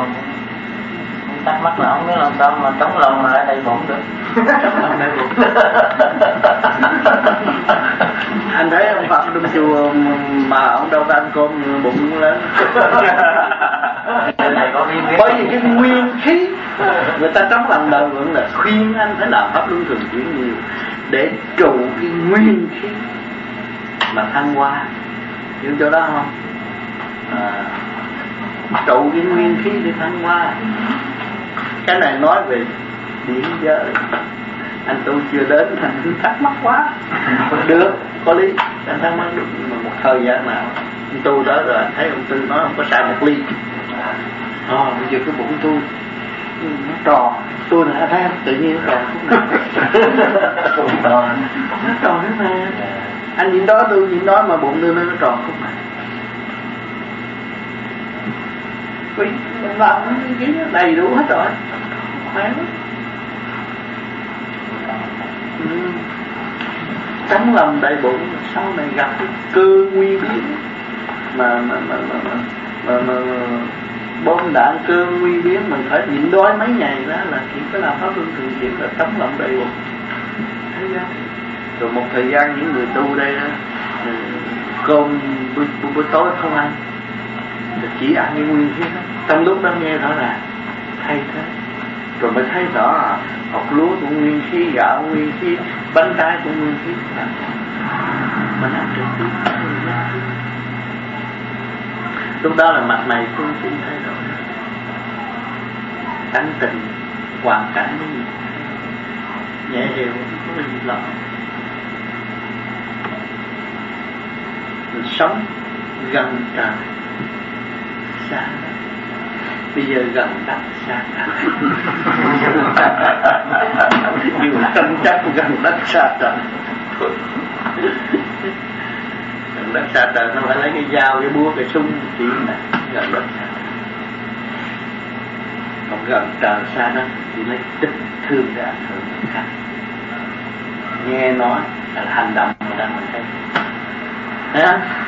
cũng thắc mắc là không biết làm sao mà trống lòng mà lại đầy bụng được. Trống lòng đầy bụng anh thấy ông Phật trong chùa mà ông đâu có ăn cơm bụng lớn. Bởi vì cái nguyên khí người ta trong lòng đời vẫn là khuyên anh phải làm pháp luân thường chuyển nhiều để trụ cái nguyên khí mà thăng hoa. Hiểu chỗ đó không trụ cái nguyên khí để thăng hoa. Cái này nói về điển giới. Anh tu chưa đến thành cứ thắc mắc quá. Được có lý. Anh thắc mắc được nhưng mà một thời gian nào anh tu đó rồi anh thấy ông tư nói không có sai một ly. À, bây giờ cái bụng tôi nó tròn. Tôi là thấy tự nhiên nó tròn. Khúc nào nó tròn thế mà. Anh nhìn đó tôi nhìn đó mà bụng tôi nó tròn khúc nào vì mình làm cái đầy đủ hết rồi. Khỏe lắm ừ. trắng lòng đầy bụng sau này gặp cái cơ nguy biến mà mà mà mà mà, mà, mà, mà bom đạn cơ nguy biến mình phải nhịn đói mấy ngày đó là chỉ có làm pháp luân thường chuyển là tấm lòng đầy bụng thấy rồi một thời gian những người tu đây đó ừ, cơm buổi, buổi, buổi tối không ăn chỉ ăn như nguyên thế đó. Trong lúc đó nghe rõ ràng, thay thế. Rồi mới thấy rõ học lúa cũng nguyên khí gạo nguyên khí bánh trái cũng nguyên khí mình ăn trực tiếp lúc đó là mặt mày phương chính thay đổi. Tánh tình, hoàn cảnh nó gì nhẹ hiểu không có gì lo mình sống gần trời xa bây giờ gần đất xa trời dù tranh chấp gần đất xa trời gần đất xa trời nó phải lấy cái dao cái búa cái súng chỉ này gần đất xa còn gần trời xa đó thì lấy tình thương hưởng người khác. Nghe nói là hành động mà đang mình thấy. Thấy không